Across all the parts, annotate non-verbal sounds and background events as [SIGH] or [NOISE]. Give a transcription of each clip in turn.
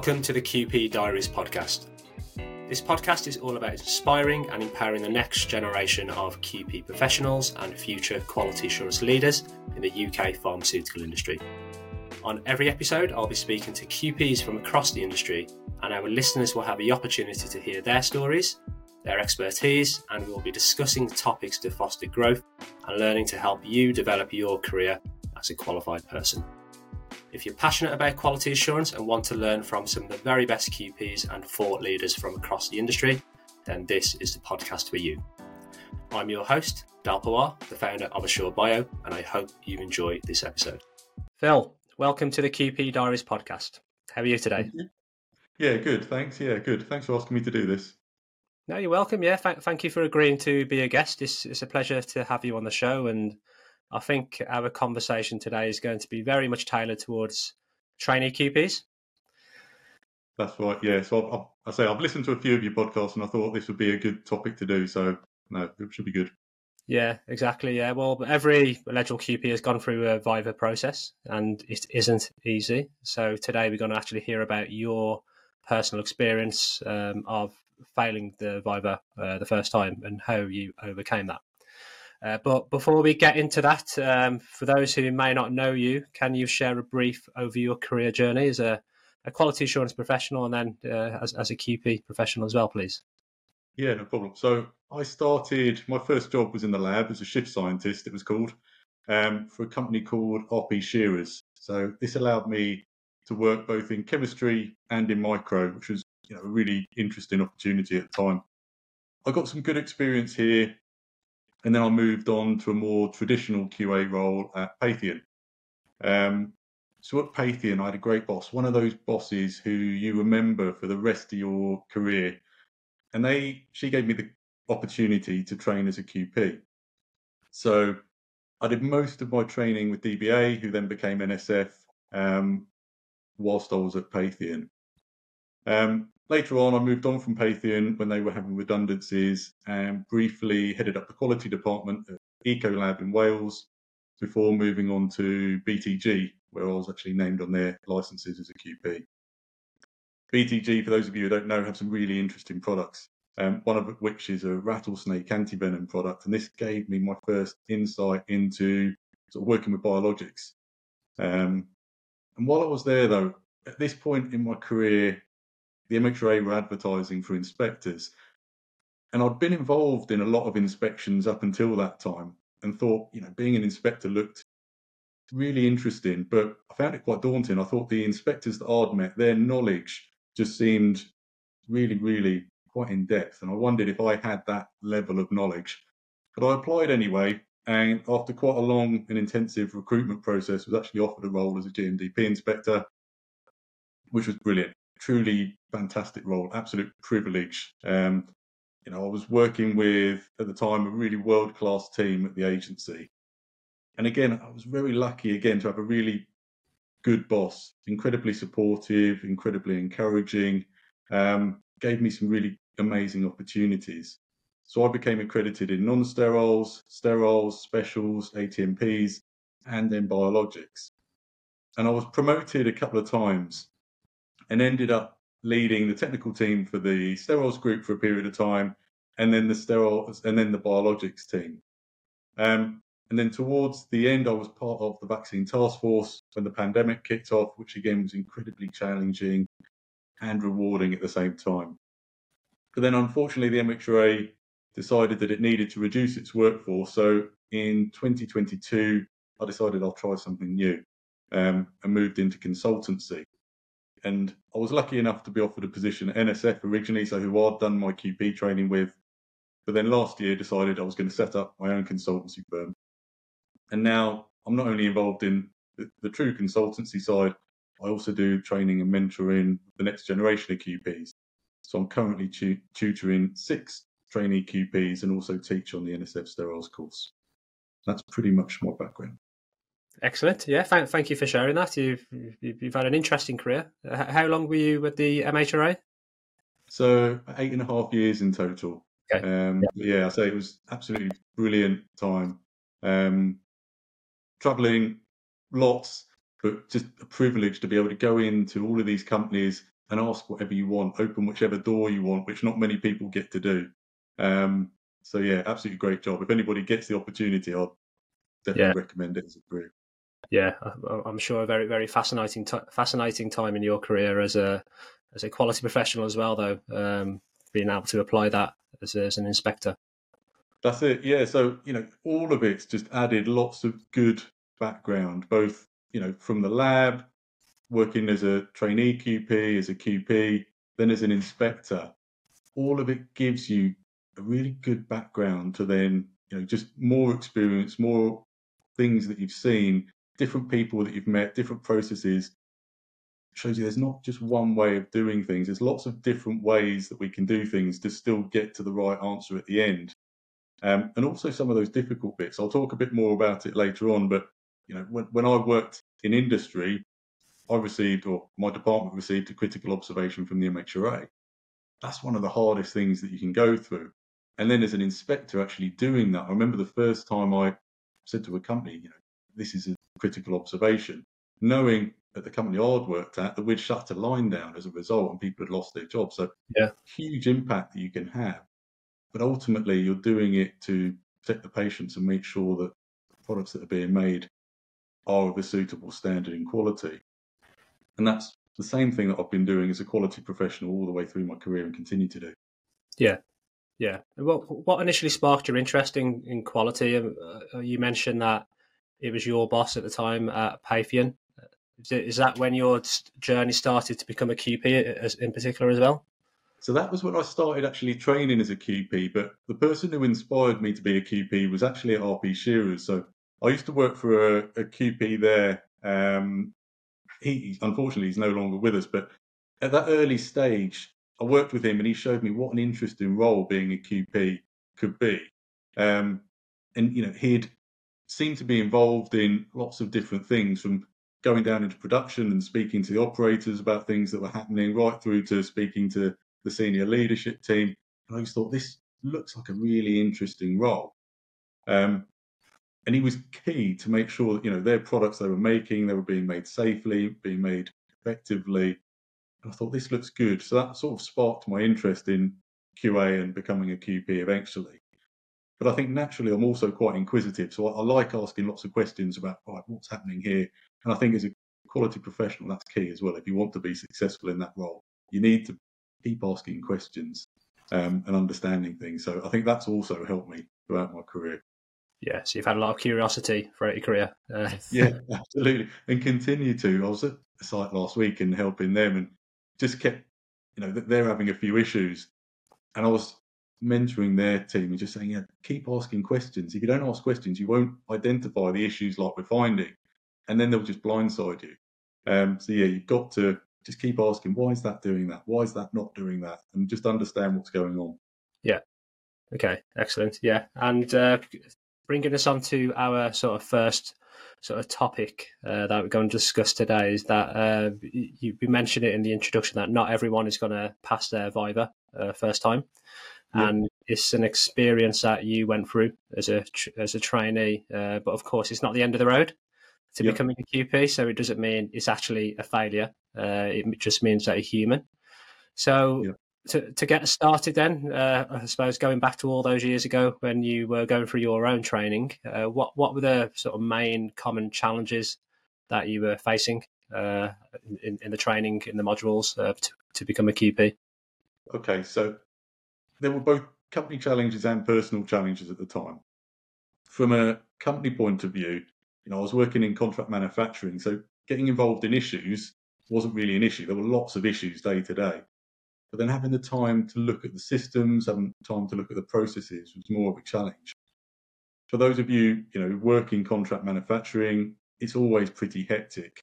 Welcome to the QP Diaries podcast. This podcast is all about inspiring and empowering the next generation of QP professionals and future quality assurance leaders in the UK pharmaceutical industry. On every episode, I'll be speaking to QPs from across the industry, and our listeners will have the opportunity to hear their stories, their expertise, and we will be discussing topics to foster growth and learning to help you develop your career as a qualified person. If you're passionate about quality assurance and want to learn from some of the very best QPs and thought leaders from across the industry, then this is the podcast for you. I'm your host, Dal Pawar, the founder of Assure Bio, and I hope you enjoy this episode. Phil, welcome to the QP Diaries podcast. How are you today? Yeah, good. Thanks. Yeah, good. Thanks for asking me to do this. No, you're welcome. Yeah, th- thank you for agreeing to be a guest. It's, it's a pleasure to have you on the show, and I think our conversation today is going to be very much tailored towards trainee QPs. That's right. Yeah. So I've, I say I've listened to a few of your podcasts, and I thought this would be a good topic to do. So no, it should be good. Yeah, exactly. Yeah. Well, every eligible QP has gone through a Viva process, and it isn't easy. So today we're going to actually hear about your personal experience um, of failing the Viva uh, the first time and how you overcame that. Uh, but before we get into that, um, for those who may not know you, can you share a brief over your career journey as a, a quality assurance professional and then uh, as, as a QP professional as well, please? Yeah, no problem. So I started, my first job was in the lab as a shift scientist, it was called, um, for a company called RP Scherers. So this allowed me to work both in chemistry and in micro, which was you know, a really interesting opportunity at the time. I got some good experience here and then I moved on to a more traditional QA role at Patheon. Um, so at Patheon, I had a great boss, one of those bosses who you remember for the rest of your career. And they, she gave me the opportunity to train as a QP. So I did most of my training with DBA, who then became NSF, um, whilst I was at Patheon. Um, Later on, I moved on from Patheon when they were having redundancies and briefly headed up the quality department at Ecolab in Wales before moving on to BTG, where I was actually named on their licenses as a QP. BTG, for those of you who don't know, have some really interesting products. Um, one of which is a rattlesnake antivenom product, and this gave me my first insight into sort of working with biologics. Um, and while I was there, though, at this point in my career, the MHRA were advertising for inspectors. And I'd been involved in a lot of inspections up until that time and thought, you know, being an inspector looked really interesting, but I found it quite daunting. I thought the inspectors that I'd met, their knowledge just seemed really, really quite in depth. And I wondered if I had that level of knowledge. But I applied anyway. And after quite a long and intensive recruitment process, was actually offered a role as a GMDP inspector, which was brilliant truly fantastic role, absolute privilege. Um, you know, I was working with at the time a really world class team at the agency, and again, I was very lucky again to have a really good boss, incredibly supportive, incredibly encouraging, um, gave me some really amazing opportunities. So I became accredited in non-steriles, steriles, specials, ATMPs, and then biologics. And I was promoted a couple of times and ended up leading the technical team for the steriles group for a period of time, and then the steriles and then the biologics team. Um, and then towards the end, I was part of the vaccine task force when the pandemic kicked off, which again was incredibly challenging and rewarding at the same time. But then, unfortunately, the MHRA decided that it needed to reduce its workforce. So in 2022, I decided I'll try something new um, and moved into consultancy. And I was lucky enough to be offered a position at NSF originally, so who I'd done my QP training with. But then last year decided I was going to set up my own consultancy firm. And now I'm not only involved in the, the true consultancy side, I also do training and mentoring the next generation of QPs. So I'm currently tu- tutoring six trainee QPs and also teach on the NSF Steriles course. That's pretty much my background. Excellent. Yeah, thank, thank you for sharing that. You've, you've had an interesting career. How long were you with the MHRA? So eight and a half years in total. Okay. Um, yeah. yeah, I say it was absolutely brilliant time. Um, traveling lots, but just a privilege to be able to go into all of these companies and ask whatever you want, open whichever door you want, which not many people get to do. Um, so yeah, absolutely great job. If anybody gets the opportunity, I'll definitely yeah. recommend it as a career. Yeah, I'm sure a very very fascinating t- fascinating time in your career as a as a quality professional as well, though. Um, being able to apply that as, as an inspector. That's it. Yeah. So you know, all of it's just added lots of good background, both you know from the lab, working as a trainee QP, as a QP, then as an inspector. All of it gives you a really good background to then you know just more experience, more things that you've seen, different people that you've met, different processes. shows you there's not just one way of doing things. There's lots of different ways that we can do things to still get to the right answer at the end. Um, and also some of those difficult bits. I'll talk a bit more about it later on, but you know, when, when I worked in industry, I received, or my department received, a critical observation from the MHRA. That's one of the hardest things that you can go through. And then as an inspector actually doing that, I remember the first time I said to a company, you know, this is a critical observation, knowing at the company I'd worked at that we'd shut a line down as a result and people had lost their jobs. So yeah, huge impact that you can have. But ultimately, you're doing it to protect the patients and make sure that the products that are being made are of a suitable standard in quality. And that's the same thing that I've been doing as a quality professional all the way through my career and continue to do. Yeah, yeah. What what initially sparked your interest in, in quality? Um, uh, you mentioned that it was your boss at the time at Patheon. Is that when your journey started to become a QP in particular as well? So that was when I started actually training as a QP. But the person who inspired me to be a QP was actually at RP Scherers. So I used to work for a, a QP there. Um, he unfortunately he's no longer with us, but at that early stage, I worked with him and he showed me what an interesting role being a QP could be. Um, and you know, he'd seemed to be involved in lots of different things from going down into production and speaking to the operators about things that were happening, right through to speaking to the senior leadership team. And I just thought this looks like a really interesting role. Um, and he was key to make sure that you know their products they were making they were being made safely, being made effectively. And I thought this looks good, so that sort of sparked my interest in QA and becoming a QP eventually. But I think naturally I'm also quite inquisitive, so I, I like asking lots of questions about right, what's happening here. And I think as a quality professional, that's key as well. If you want to be successful in that role, you need to keep asking questions um, and understanding things. So I think that's also helped me throughout my career. Yeah, so you've had a lot of curiosity throughout your career. Uh, [LAUGHS] yeah, absolutely, and continue to. I was at the site last week and helping them, and just kept, you know, they're having a few issues, and I was mentoring their team and just saying, yeah, keep asking questions. If you don't ask questions, you won't identify the issues like we're finding, and then they'll just blindside you. Um, so yeah, you've got to just keep asking, why is that doing that? Why is that not doing that? And just understand what's going on. Yeah. Okay. Excellent. Yeah. And uh, bringing us on to our sort of first sort of topic uh, that we're going to discuss today is that uh, you, you, mentioned it in the introduction that not everyone is going to pass their Viva uh, first time, yeah. and it's an experience that you went through as a as a trainee. Uh, but of course, it's not the end of the road to yeah. becoming a QP, so it doesn't mean it's actually a failure. Uh, it just means that you're human. So yeah. to to get started, then uh, I suppose going back to all those years ago when you were going through your own training, uh, what what were the sort of main common challenges that you were facing uh, in, in the training in the modules uh, to, to become a QP? Okay, so there were both company challenges and personal challenges at the time. From a company point of view, you know, I was working in contract manufacturing, so getting involved in issues wasn't really an issue. There were lots of issues day to day. But then having the time to look at the systems, having time to look at the processes was more of a challenge. For those of you, you know, working contract manufacturing, it's always pretty hectic.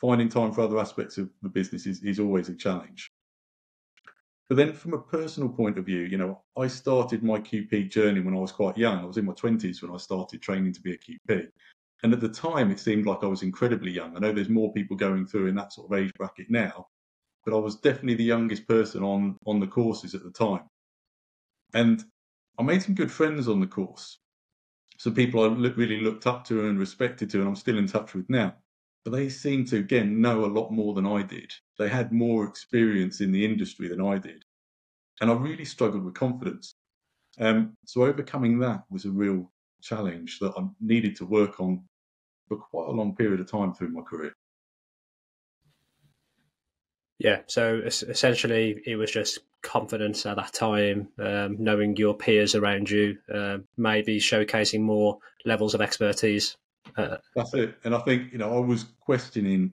Finding time for other aspects of the business is, is always a challenge. But then from a personal point of view, you know, I started my QP journey when I was quite young. I was in my 20s when I started training to be a QP. And at the time, it seemed like I was incredibly young. I know there's more people going through in that sort of age bracket now, but I was definitely the youngest person on on the courses at the time. And I made some good friends on the course. Some people I really looked up to and respected to, and I'm still in touch with now. But they seemed to, again, know a lot more than I did. They had more experience in the industry than I did. And I really struggled with confidence. Um, so overcoming that was a real challenge that I needed to work on for quite a long period of time through my career. Yeah, so essentially, it was just confidence at that time, um, knowing your peers around you, uh, maybe showcasing more levels of expertise. Uh, That's it. And I think, you know, I was questioning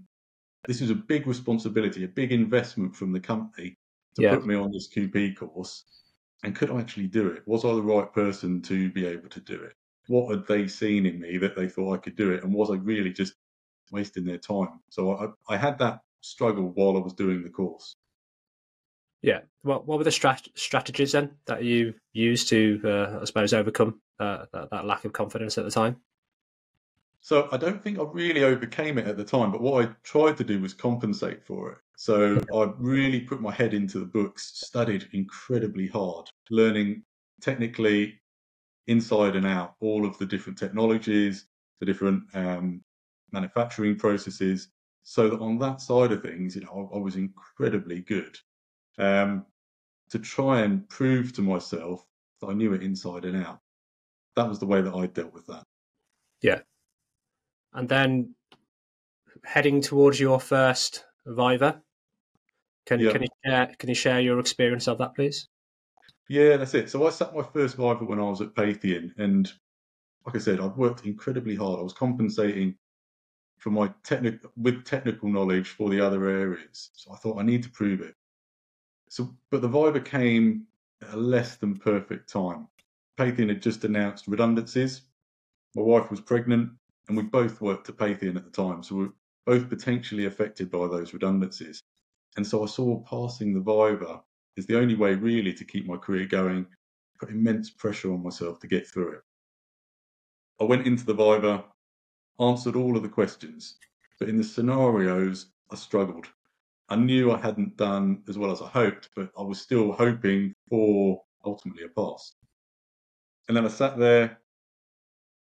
this is a big responsibility, a big investment from the company to yeah. put me on this QP course. And could I actually do it? Was I the right person to be able to do it? What had they seen in me that they thought I could do it? And was I really just wasting their time? So I, I had that struggle while I was doing the course. Yeah. What What were the strat- strategies then that you used to, uh, I suppose, overcome uh, that, that lack of confidence at the time? So I don't think I really overcame it at the time, but what I tried to do was compensate for it. So I really put my head into the books, studied incredibly hard, learning technically inside and out all of the different technologies, the different um, manufacturing processes, so that on that side of things, you know, I, I was incredibly good. Um, to try and prove to myself that I knew it inside and out. That was the way that I dealt with that. Yeah. And then heading towards your first Viva, can yeah. can you share can you share your experience of that, please? Yeah, that's it. So I sat my first Viva when I was at Patheon, and like I said, I've worked incredibly hard. I was compensating for my technical with technical knowledge for the other areas. So I thought I need to prove it. So, but the Viva came at a less than perfect time. Patheon had just announced redundancies. My wife was pregnant, and we both worked at Patheon at the time, so we were both potentially affected by those redundancies. And so I saw passing the Viva is the only way really to keep my career going. I put immense pressure on myself to get through it. I went into the Viva, answered all of the questions, but in the scenarios, I struggled. I knew I hadn't done as well as I hoped, but I was still hoping for ultimately a pass. And then I sat there,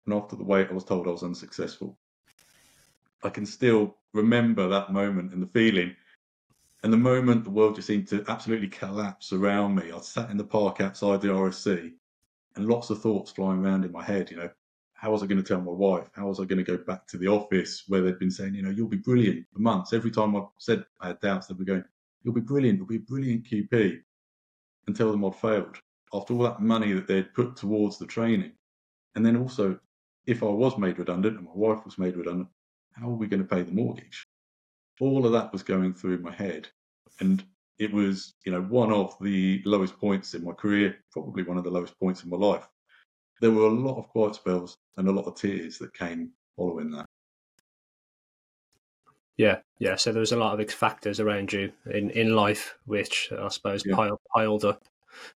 and after the wait, I was told I was unsuccessful. I can still remember that moment and the feeling. And the moment the world just seemed to absolutely collapse around me, I sat in the park outside the RSC and lots of thoughts flying around in my head. You know, how was I going to tell my wife? How was I going to go back to the office where they'd been saying, you know, you'll be brilliant for months. Every time I said I had doubts, they'd be going, you'll be brilliant. You'll be a brilliant QP and tell them I'd failed after all that money that they'd put towards the training. And then also, if I was made redundant and my wife was made redundant, how are we going to pay the mortgage? All of that was going through my head. And it was, you know, one of the lowest points in my career, probably one of the lowest points in my life there were a lot of quiet spells and a lot of tears that came following that. Yeah, yeah. So there was a lot of factors around you in, in life, which I suppose yeah. piled, piled up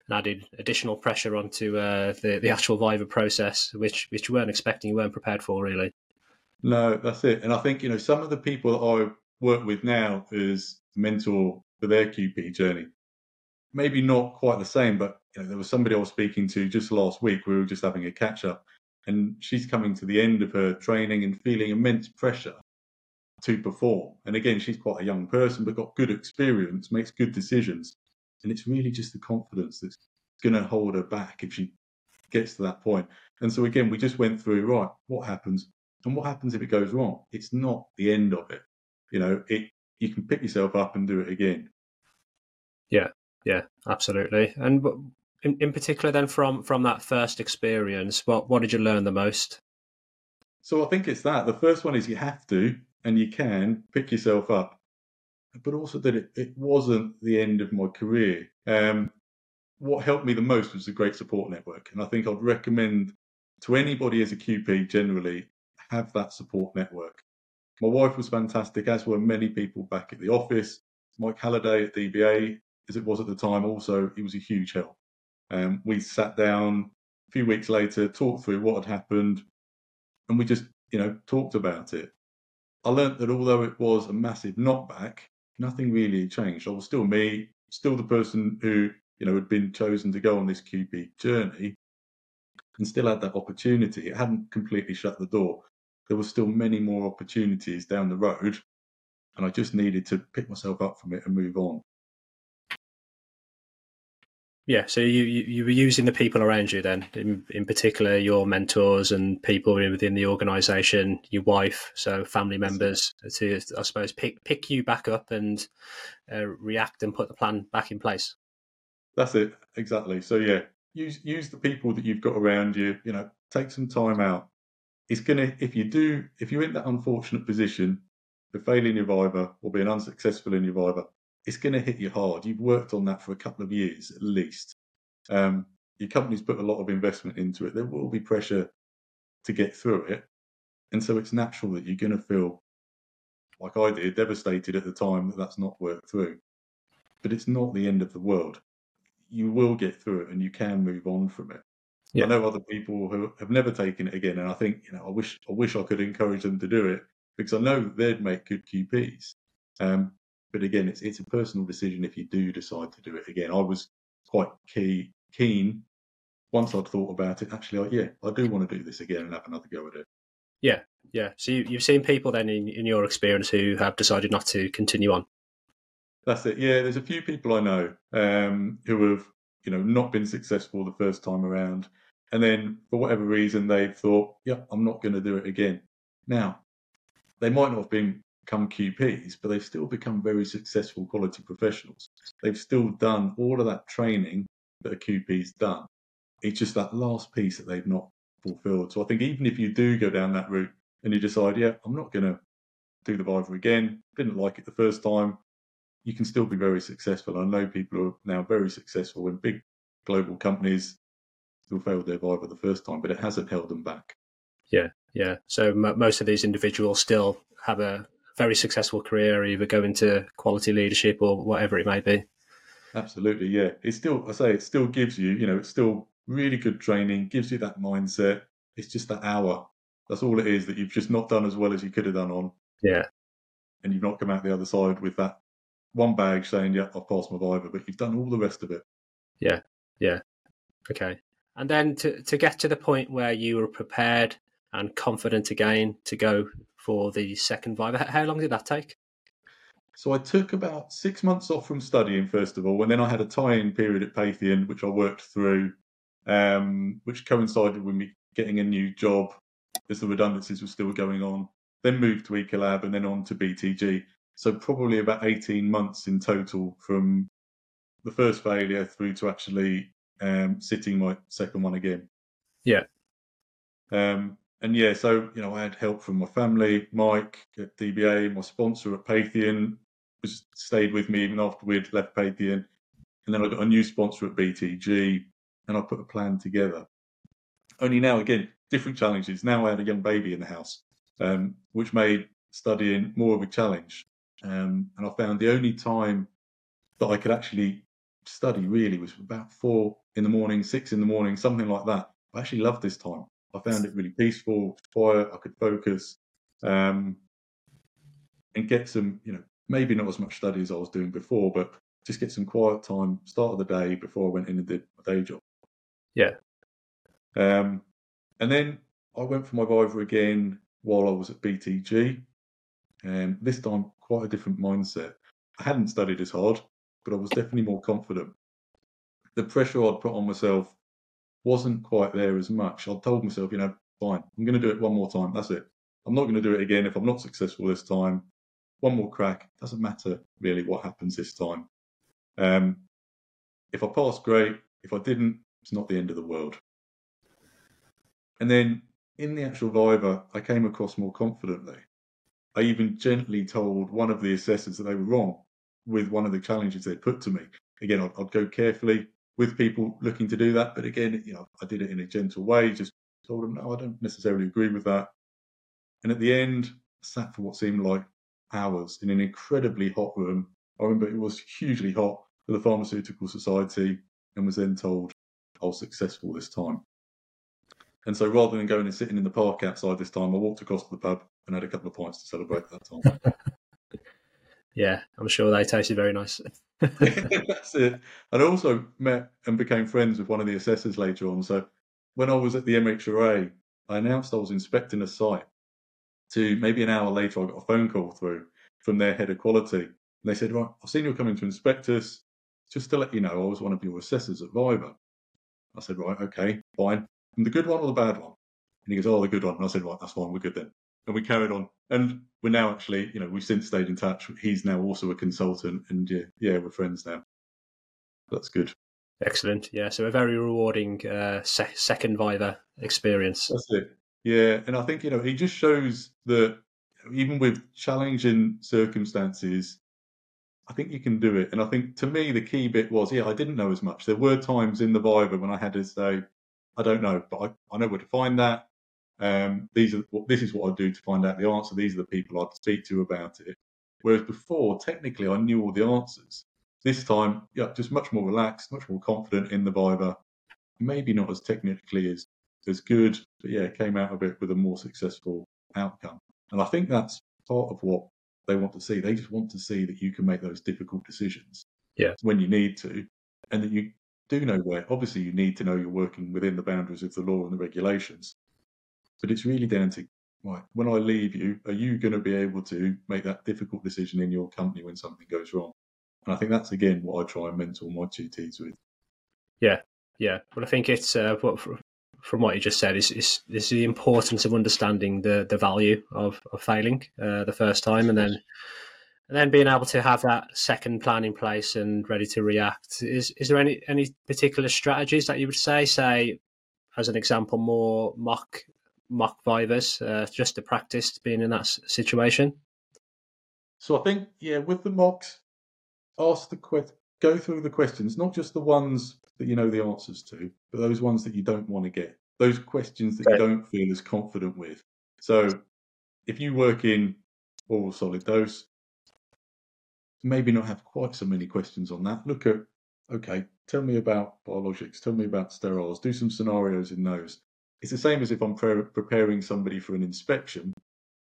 and added additional pressure onto uh, the the actual Viva process, which which you weren't expecting, you weren't prepared for, really. No, that's it. And I think you know some of the people I work with now as mentor for their QP journey, maybe not quite the same, but you know, there was somebody I was speaking to just last week. We were just having a catch up, and she's coming to the end of her training and feeling immense pressure to perform. And again, she's quite a young person, but got good experience, makes good decisions, and it's really just the confidence that's going to hold her back if she gets to that point. And so again, we just went through right. What happens? And what happens if it goes wrong? It's not the end of it. You know, it you can pick yourself up and do it again. Yeah, yeah, absolutely. And in, in particular, then from from that first experience, what what did you learn the most? So I think it's that. The first one is you have to and you can pick yourself up, but also that it, it wasn't the end of my career. Um, what helped me the most was the great support network, and I think I'd recommend to anybody as a QP generally have that support network. My wife was fantastic, as were many people back at the office. Mike Halliday at DBA, as it was at the time, also he was a huge help. Um, we sat down a few weeks later, talked through what had happened, and we just, you know, talked about it. I learnt that although it was a massive knockback, nothing really changed. I was still me, still the person who, you know, had been chosen to go on this QP journey and still had that opportunity. It hadn't completely shut the door. There were still many more opportunities down the road. and I just needed to pick myself up from it and move on. Yeah, so you, you, you were using the people around you then, in in particular your mentors and people within the organisation, your wife, so family members, to I suppose pick pick you back up and uh, react and put the plan back in place. That's it, exactly. So yeah, use use the people that you've got around you. You know, take some time out. It's gonna if you do if you're in that unfortunate position of failing your viva or being unsuccessful in your viva, it's going to hit you hard. You've worked on that for a couple of years at least. Um, your company's put a lot of investment into it. There will be pressure to get through it. And so it's natural that you're going to feel, like I did, devastated at the time that that's not worked through. But it's not the end of the world. You will get through it and you can move on from it. Yeah. I know other people who have never taken it again, and I think you know I wish I wish I could encourage them to do it because I know they'd make good QPs. Um, but again, it's it's a personal decision if you do decide to do it again. I was quite key, keen once I'd thought about it. Actually, I, yeah, I do want to do this again and have another go at it. Yeah, yeah. So you, have seen people then in, in your experience who have decided not to continue on. That's it. Yeah, there's a few people I know um, who have you know not been successful the first time around, and then for whatever reason they've thought, yeah, I'm not going to do it again. Now, they might not have been become QPs, but they've still become very successful quality professionals. They've still done all of that training that a QP's done. It's just that last piece that they've not fulfilled. So I think even if you do go down that route and you decide, yeah, I'm not going to do the Viva again, didn't like it the first time, you can still be very successful. I know people are now very successful in big global companies who failed their Viva the first time, but it hasn't held them back. Yeah, yeah. So m- most of these individuals still have a very successful career, either go into quality leadership or whatever it may be. Absolutely, yeah. It still, I say, it still gives you, you know, it's still really good training, gives you that mindset. It's just that hour. That's all it is that you've just not done as well as you could have done on. Yeah. And you've not come out the other side with that one bag saying, yeah, I've passed my Viva, but you've done all the rest of it. Yeah, yeah. Okay. And then to, to get to the point where you were prepared and confident again to go for the second Viva. How long did that take? So I took about six months off from studying, first of all, and then I had a tie-in period at Patheon, which I worked through, um, which coincided with me getting a new job as the redundancies were still going on. Then moved to Ecolab and then on to BTG. So probably about 18 months in total from the first failure through to actually um, sitting my second one again. Yeah. Um, and yeah, so you know, I had help from my family, Mike at DBA, my sponsor at Patheon was stayed with me even after we'd left Patheon, and then I got a new sponsor at BTG, and I put a plan together. Only now, again, different challenges. Now I had a young baby in the house, um, which made studying more of a challenge. Um, and I found the only time that I could actually study really was about four in the morning, six in the morning, something like that. I actually loved this time. I found it really peaceful, quiet. I could focus um, and get some, you know, maybe not as much study as I was doing before, but just get some quiet time, start of the day before I went in and did my day job. Yeah. Um, and then I went for my Viva again while I was at BTG. And um, this time, quite a different mindset. I hadn't studied as hard, but I was definitely more confident. The pressure I'd put on myself wasn't quite there as much. I told myself, you know, fine, I'm going to do it one more time. That's it. I'm not going to do it again if I'm not successful this time. One more crack. Doesn't matter really what happens this time. Um, if I pass, great. If I didn't, it's not the end of the world. And then in the actual Viva, I came across more confidently. I even gently told one of the assessors that they were wrong with one of the challenges they put to me. Again, I'd, I'd go carefully, with people looking to do that. But again, you know, I did it in a gentle way, just told them, no, I don't necessarily agree with that. And at the end, sat for what seemed like hours in an incredibly hot room. I remember it was hugely hot for the Pharmaceutical Society and was then told I was successful this time. And so rather than going and sitting in the park outside this time, I walked across to the pub and had a couple of pints to celebrate that time. [LAUGHS] yeah, I'm sure they tasted very nice. That's it. And I also met and became friends with one of the assessors later on. So when I was at the MHRA, I announced I was inspecting a site. To maybe an hour later, I got a phone call through from their head of quality. And they said, Right, I've seen you're coming to inspect us. Just to let you know, I was one of your assessors at Viva. I said, Right, okay, fine. And the good one or the bad one? And he goes, Oh, the good one. And I said, Right, that's fine, we're good then. And we carried on. And we're now actually, you know, we've since stayed in touch. He's now also a consultant, and yeah, yeah we're friends now. That's good. Excellent. Yeah. So a very rewarding uh, se- second Viva experience. That's it. Yeah. And I think, you know, it just shows that even with challenging circumstances, I think you can do it. And I think to me, the key bit was, yeah, I didn't know as much. There were times in the Viva when I had to say, I don't know, but I, I know where to find that. Um, these are this is what I do to find out the answer. These are the people I'd speak to about it. Whereas before, technically, I knew all the answers. This time, yeah, just much more relaxed, much more confident in the Viva. Maybe not as technically as as good, but yeah, came out of it with a more successful outcome. And I think that's part of what they want to see. They just want to see that you can make those difficult decisions yeah. when you need to, and that you do know where. Obviously, you need to know you're working within the boundaries of the law and the regulations, but it's really down to right. When I leave you, are you going to be able to make that difficult decision in your company when something goes wrong? And I think that's again what I try and mentor my GTs with. Yeah, yeah. Well, I think it's uh, from what you just said is, is is the importance of understanding the the value of, of failing uh, the first time, and then and then being able to have that second plan in place and ready to react. Is is there any any particular strategies that you would say? Say, as an example, more mock mock vivas uh, just to practice being in that situation. So I think yeah, with the mocks, ask the que- go through the questions, not just the ones that you know the answers to, but those ones that you don't want to get, those questions that okay. you don't feel as confident with. So if you work in oral solid dose, maybe not have quite so many questions on that. Look at, okay, tell me about biologics, tell me about steriles, do some scenarios in those. It's the same as if I'm pre- preparing somebody for an inspection.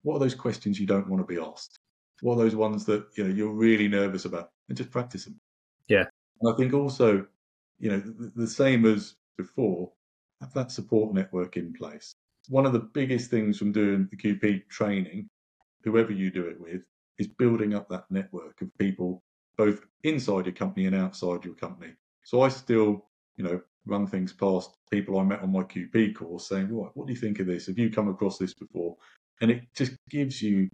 What are those questions you don't want to be asked? What are those ones that you know you're really nervous about? And just practice them. Yeah. And I think also you know, the, the same as before, have that support network in place. One of the biggest things from doing the QP training, whoever you do it with, is building up that network of people both inside your company and outside your company. So I still, you know, run things past people I met on my QP course saying, right, what do you think of this? Have you come across this before? And it just gives you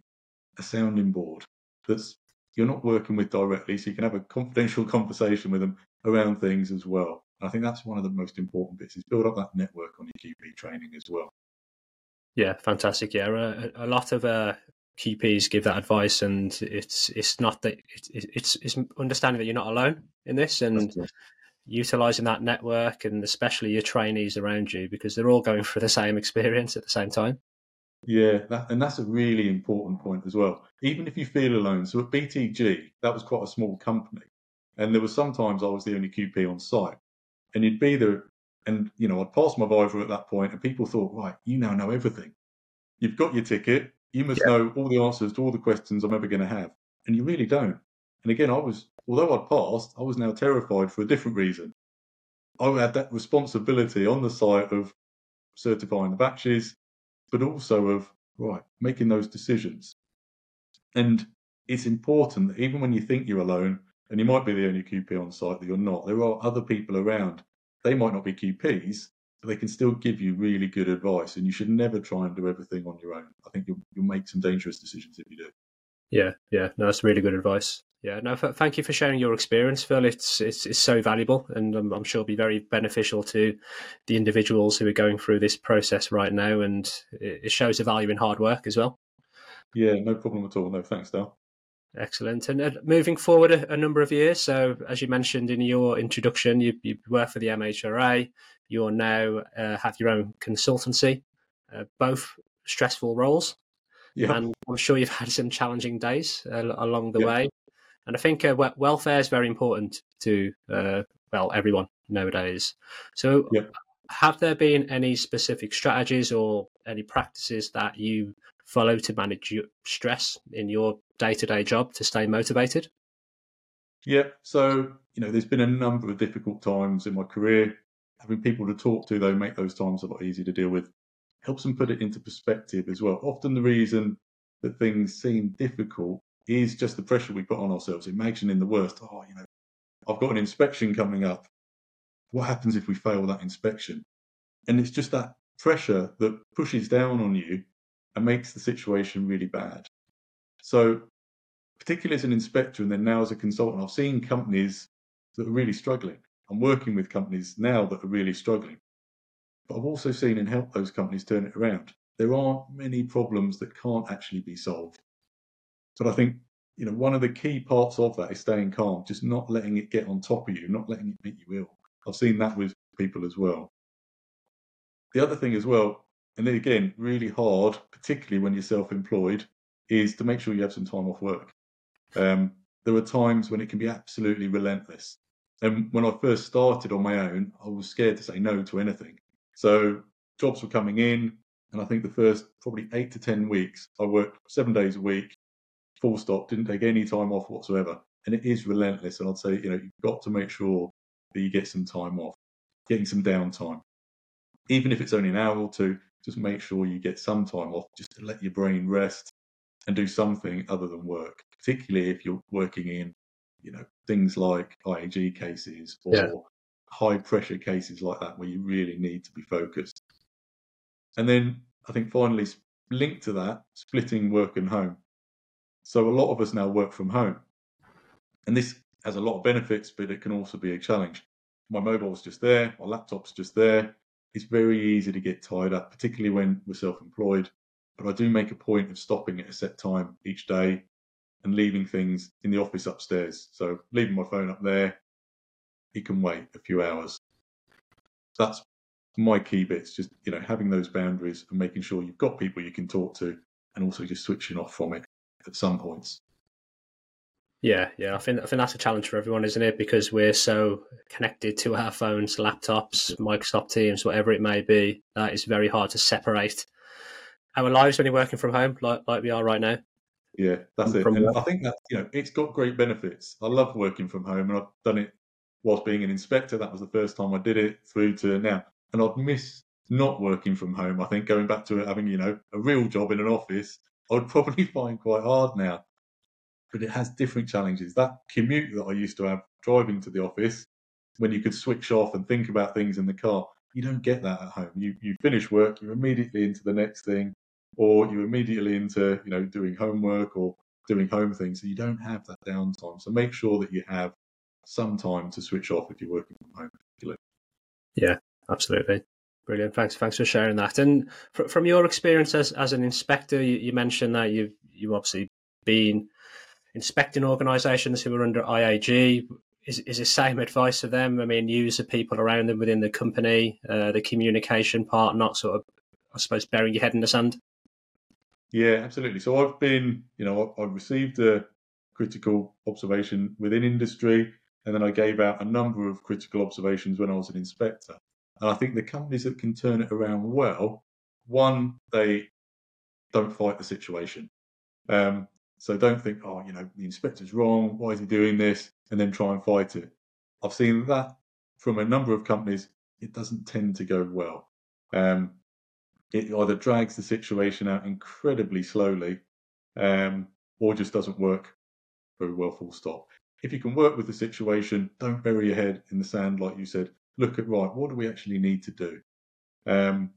a sounding board that's you're not working with directly, so you can have a confidential [LAUGHS] conversation with them around things as well. I think that's one of the most important bits is build up that network on your QP training as well. Yeah, fantastic. Yeah, a, a lot of uh, QPs give that advice, and it's it's not that it's it's understanding that you're not alone in this, and utilizing that network, and especially your trainees around you, because they're all going [LAUGHS] through the same experience at the same time. Yeah, that, and that's a really important point as well. Even if you feel alone, so at BTG, that was quite a small company, and there were sometimes I was the only QP on site, and you'd be there, and you know I'd pass my Viva at that point, and people thought, right, you now know everything. You've got your ticket. You must yeah. know all the answers to all the questions I'm ever going to have, and you really don't. And again, I was, although I'd passed, I was now terrified for a different reason. I had that responsibility on the site of certifying the batches, but also of right making those decisions. And it's important that even when you think you're alone, and you might be the only QP on site that you're not, there are other people around. They might not be QPs, but they can still give you really good advice. And you should never try and do everything on your own. I think you'll, you'll make some dangerous decisions if you do. Yeah, yeah, no, that's really good advice. Yeah, no, thank you for sharing your experience, Phil. It's it's, it's so valuable, and I'm, I'm, sure it'll be very beneficial to the individuals who are going through this process right now, and it shows the value in hard work as well. Yeah, no problem at all. No, thanks, Dale. Excellent. And uh, moving forward a, a, number of years, so as you mentioned in your introduction, you, you work for the MHRA. You are now uh, have your own consultancy, uh, both stressful roles. Yeah. And I'm sure you've had some challenging days uh, along the yeah. way. And I think uh, welfare is very important to, uh, well, everyone nowadays. So, yeah. have there been any specific strategies or any practices that you follow to manage your stress in your day to day job to stay motivated? Yeah. So, you know, there's been a number of difficult times in my career. Having people to talk to, though, make those times a lot easier to deal with helps them put it into perspective as well. Often the reason that things seem difficult is just the pressure we put on ourselves, imagining the worst. Oh, you know, I've got an inspection coming up. What happens if we fail that inspection? And it's just that pressure that pushes down on you and makes the situation really bad. So, particularly as an inspector and then now as a consultant, I've seen companies that are really struggling. I'm working with companies now that are really struggling. But I've also seen and helped those companies turn it around. There aren't many problems that can't actually be solved. But I think, you know, one of the key parts of that is staying calm, just not letting it get on top of you, not letting it make you ill. I've seen that with people as well. The other thing as well, and then again, really hard, particularly when you're self employed, is to make sure you have some time off work. Um, there are times when it can be absolutely relentless. And when I first started on my own, I was scared to say no to anything. So jobs were coming in, and I think the first probably eight to 10 weeks, I worked seven days a week, full stop, didn't take any time off whatsoever. And it is relentless. And I'd say, you know, you've got to make sure that you get some time off, getting some downtime. Even if it's only an hour or two, just make sure you get some time off just to let your brain rest and do something other than work, particularly if you're working in, you know, things like IAG cases or yeah. high pressure cases like that where you really need to be focused. And then I think finally linked to that, splitting work and home. So a lot of us now work from home. And this has a lot of benefits, but it can also be a challenge. My mobile's just there, my laptop's just there. It's very easy to get tied up, particularly when we're self employed. But I do make a point of stopping at a set time each day and leaving things in the office upstairs. So leaving my phone up there, it can wait a few hours. That's my key bits, just you know, having those boundaries and making sure you've got people you can talk to and also just switching off from it at some points. Yeah, yeah, I think I think that's a challenge for everyone, isn't it? Because we're so connected to our phones, laptops, Microsoft Teams, whatever it may be, that it's very hard to separate our lives when you're working from home, like like we are right now. Yeah, that's it. I think that you know it's got great benefits. I love working from home, and I've done it whilst being an inspector. That was the first time I did it through to now, and I'd miss not working from home. I think going back to having you know a real job in an office, I would [LAUGHS] probably find quite hard now but it has different challenges. That commute that I used to have driving to the office, when you could switch off and think about things in the car, you don't get that at home. You you finish work, you're immediately into the next thing, or you're immediately into you know doing homework or doing home things. So you don't have that downtime. So make sure that you have some time to switch off if you're working from home, particularly. Yeah, absolutely. Brilliant. Thanks. Thanks for sharing that. And from your experience as, as an inspector, you, you mentioned that you've you've obviously been inspecting organisations who are under IAG. Is, is the same advice for them? I mean, use the people around them within the company, uh, the communication part, not sort of, I suppose, burying your head in the sand. Yeah, absolutely. So I've been, you know, I've received a critical observation within industry, and then I gave out a number of critical observations when I was an inspector. And I think the companies that can turn it around well, one, they don't fight the situation. Um, so don't think, oh, you know, the inspector's wrong. Why is he doing this? And then try and fight it. I've seen that from a number of companies. It doesn't tend to go well. Um, it either drags the situation out incredibly slowly, um, or just doesn't work very well. Full stop. If you can work with the situation, don't bury your head in the sand, like you said. Look at right. What do we actually need to do? Um,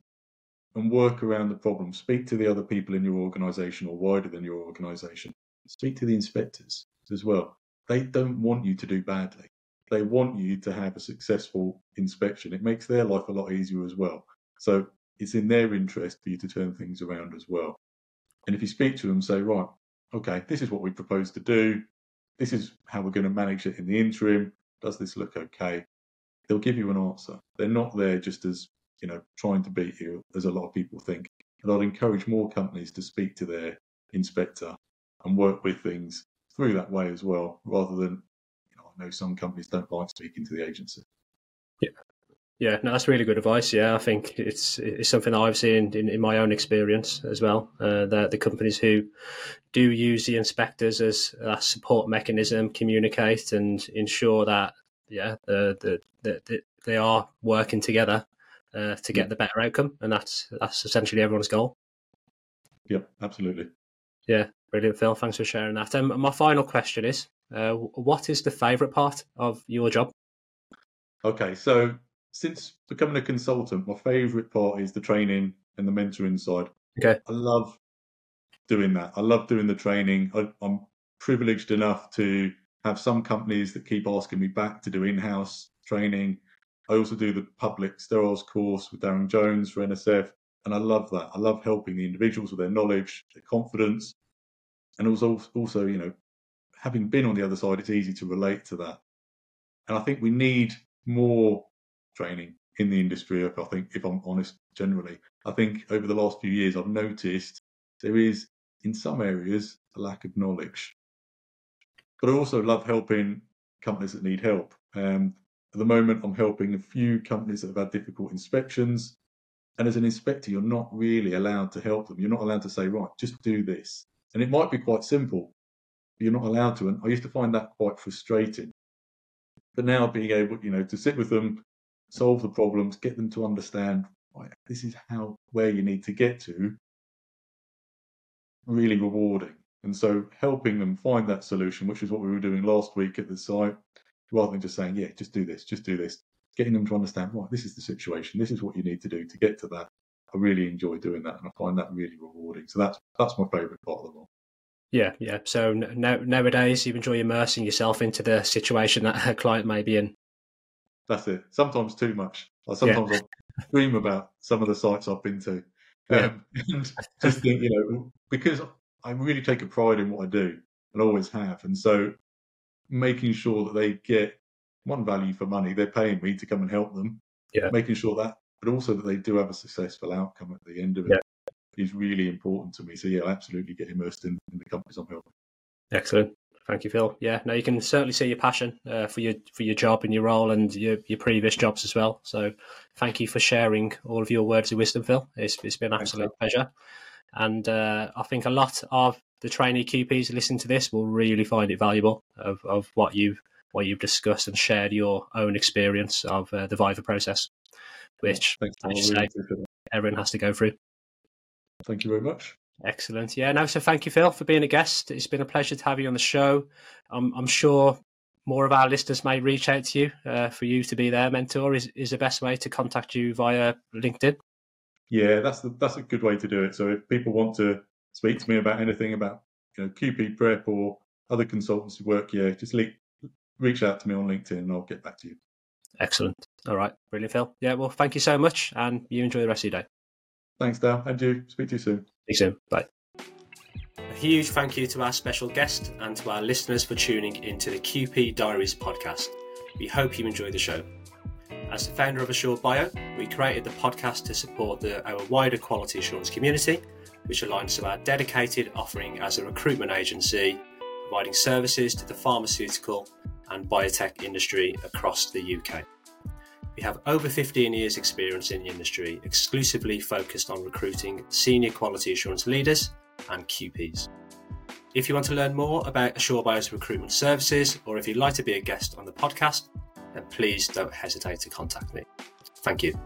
and work around the problem. Speak to the other people in your organization or wider than your organization. Speak to the inspectors as well. They don't want you to do badly. They want you to have a successful inspection. It makes their life a lot easier as well. So it's in their interest for you to turn things around as well. And if you speak to them, say, right, okay, this is what we propose to do. This is how we're going to manage it in the interim. Does this look okay? They'll give you an answer. They're not there just as you know, trying to beat you, as a lot of people think. And I'd encourage more companies to speak to their inspector and work with things through that way as well, rather than, you know, I know some companies don't like speaking to the agency. Yeah. Yeah, no, that's really good advice. Yeah, I think it's it's something I've seen in, in my own experience as well. Uh, the the companies who do use the inspectors as a support mechanism, communicate and ensure that yeah, the, the, the, the they are working together uh, to get the better outcome, and that's that's essentially everyone's goal. Yep, absolutely. Yeah, brilliant, Phil. Thanks for sharing that. Um, my final question is uh, what is the favourite part of your job? Okay, so since becoming a consultant, my favourite part is the training and the mentoring side. Okay. I love doing that. I love doing the training. I, I'm privileged enough to have some companies that keep asking me back to do in-house training. I also do the public steriles course with Darren Jones for NSF, and I love that. I love helping the individuals with their knowledge, their confidence, and also also you know having been on the other side, it's easy to relate to that. And I think we need more training in the industry. I think, if I'm honest, generally, I think over the last few years, I've noticed there is in some areas a lack of knowledge. But I also love helping companies that need help. Um, at the moment, I'm helping a few companies that have had difficult inspections. And as an inspector, you're not really allowed to help them. You're not allowed to say, right, just do this. And it might be quite simple, but you're not allowed to. And I used to find that quite frustrating. But now being able, you know, to sit with them, solve the problems, get them to understand, right, this is how, where you need to get to, really rewarding. And so helping them find that solution, which is what we were doing last week at the site, rather than just saying, yeah, just do this, just do this, getting them to understand, right, this is the situation, this is what you need to do to get to that. I really enjoy doing that, and I find that really rewarding. So that's that's my favourite part of the role. Yeah, yeah. So no, nowadays, you enjoy immersing yourself into the situation that a client may be in. That's it. Sometimes too much. Like sometimes yeah. I dream about some of the sites I've been to, um, [LAUGHS] and just think, you know, because I really take a pride in what I do and always have, and so making sure that they get one value for money. They're paying me to come and help them. Yeah. Making sure that, but also that they do have a successful outcome at the end of it yeah. is really important to me. So yeah, I absolutely get immersed in, in the companies I'm helping. Excellent. Thank you, Phil. Yeah, no, you can certainly see your passion uh, for your for your job and your role and your, your previous jobs as well. So, thank you for sharing all of your words of wisdom, Phil. It's, it's been an absolute Thanks, pleasure, and uh, I think a lot of the trainee QPs listen to this will really find it valuable of, of what you've what you've discussed and shared your own experience of uh, the Viva process, which say, everyone has to go through. Thank you very much. Excellent. Yeah, no, so thank you, Phil, for being a guest. It's been a pleasure to have you on the show. I'm, I'm sure more of our listeners may reach out to you uh, for you to be their mentor. Is is the best way to contact you via LinkedIn? Yeah, that's the, that's a good way to do it. So if people want to speak to me about anything about you know QP prep or other consultancy work, yeah, just reach out to me on LinkedIn and I'll get back to you. Excellent. All right. Brilliant, Phil. Yeah, well, thank you so much and you enjoy the rest of your day. Thanks, Dal. And you. Speak to you soon. See you soon. Bye. A huge thank you to our special guest and to our listeners for tuning into the QP Diaries podcast. We hope you enjoy the show. As the founder of Assured Bio, we created the podcast to support the, our wider quality assurance community, which aligns to our dedicated offering as a recruitment agency, providing services to the pharmaceutical and biotech industry across the UK. We have over 15 years' experience in the industry, exclusively focused on recruiting senior quality assurance leaders and QPs. If you want to learn more about Assure Bio's recruitment services, or if you'd like to be a guest on the podcast, please don't hesitate to contact me. Thank you.